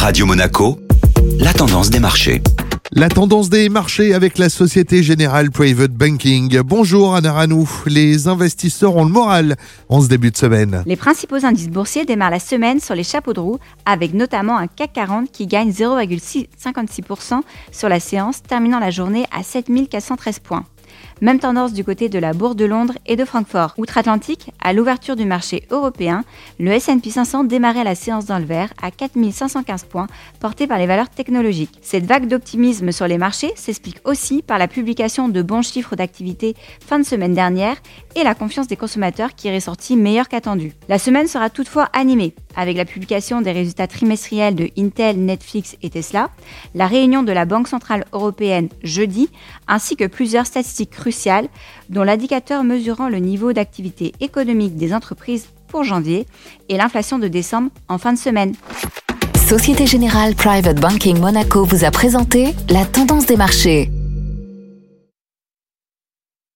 Radio Monaco, la tendance des marchés. La tendance des marchés avec la Société Générale Private Banking. Bonjour Anna Ranou. Les investisseurs ont le moral en ce début de semaine. Les principaux indices boursiers démarrent la semaine sur les chapeaux de roue avec notamment un CAC 40 qui gagne 0,56% sur la séance terminant la journée à 7413 points. Même tendance du côté de la Bourse de Londres et de Francfort. Outre-Atlantique, à l'ouverture du marché européen, le S&P 500 démarrait la séance dans le vert à 4515 points, porté par les valeurs technologiques. Cette vague d'optimisme sur les marchés s'explique aussi par la publication de bons chiffres d'activité fin de semaine dernière et la confiance des consommateurs qui est ressortie meilleure qu'attendue. La semaine sera toutefois animée avec la publication des résultats trimestriels de Intel, Netflix et Tesla, la réunion de la Banque centrale européenne jeudi, ainsi que plusieurs statistiques cruciales, dont l'indicateur mesurant le niveau d'activité économique des entreprises pour janvier et l'inflation de décembre en fin de semaine. Société Générale Private Banking Monaco vous a présenté la tendance des marchés.